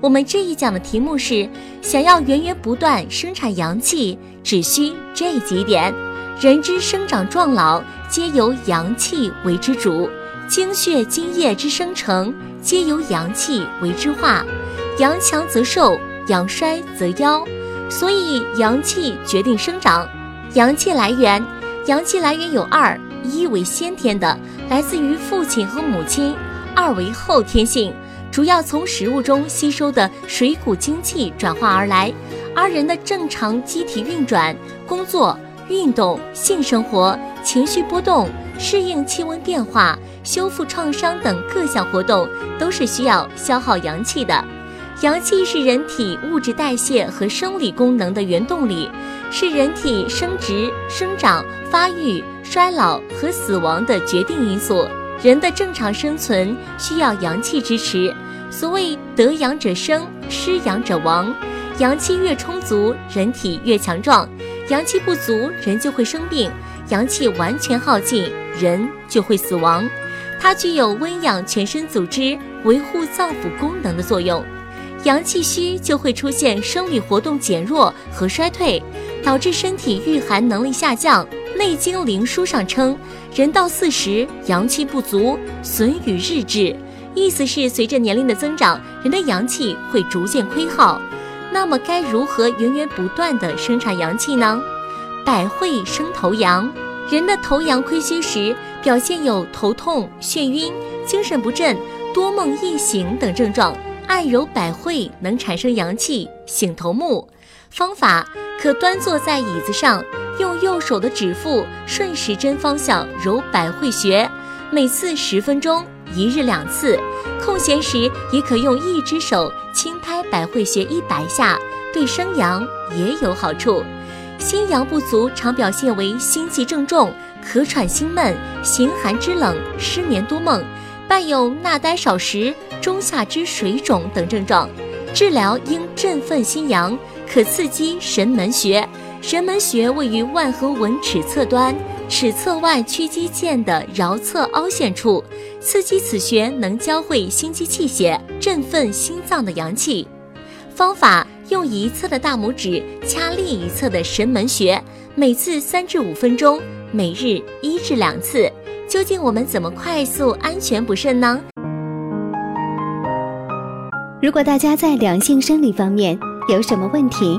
我们这一讲的题目是：想要源源不断生产阳气，只需这几点。人之生长壮老，皆由阳气为之主；精血津液之生成，皆由阳气为之化。阳强则寿，阳衰则夭。所以，阳气决定生长。阳气来源，阳气来源有二：一为先天的，来自于父亲和母亲；二为后天性。主要从食物中吸收的水谷精气转化而来，而人的正常机体运转、工作、运动、性生活、情绪波动、适应气温变化、修复创伤等各项活动，都是需要消耗阳气的。阳气是人体物质代谢和生理功能的原动力，是人体生殖、生长、发育、衰老和死亡的决定因素。人的正常生存需要阳气支持。所谓得阳者生，失阳者亡。阳气越充足，人体越强壮；阳气不足，人就会生病；阳气完全耗尽，人就会死亡。它具有温养全身组织、维护脏腑功能的作用。阳气虚，就会出现生理活动减弱和衰退，导致身体御寒能力下降。《内经·灵枢》上称，人到四十，阳气不足，损与日至。意思是，随着年龄的增长，人的阳气会逐渐亏耗。那么，该如何源源不断的生产阳气呢？百会生头阳，人的头阳亏虚时，表现有头痛、眩晕、精神不振、多梦易醒等症状。按揉百会能产生阳气，醒头目。方法可端坐在椅子上。用右手的指腹顺时针方向揉百会穴，每次十分钟，一日两次。空闲时也可用一只手轻拍百会穴一百下，对生阳也有好处。心阳不足常表现为心悸正重、咳喘心闷、形寒肢冷、失眠多梦，伴有纳呆少食、中下肢水肿等症状。治疗应振奋心阳，可刺激神门穴。神门穴位于腕和纹尺侧端，尺侧腕屈肌腱的桡侧凹陷处，刺激此穴能交汇心肌气血，振奋心脏的阳气。方法用一侧的大拇指掐另一侧的神门穴，每次三至五分钟，每日一至两次。究竟我们怎么快速安全补肾呢？如果大家在两性生理方面有什么问题？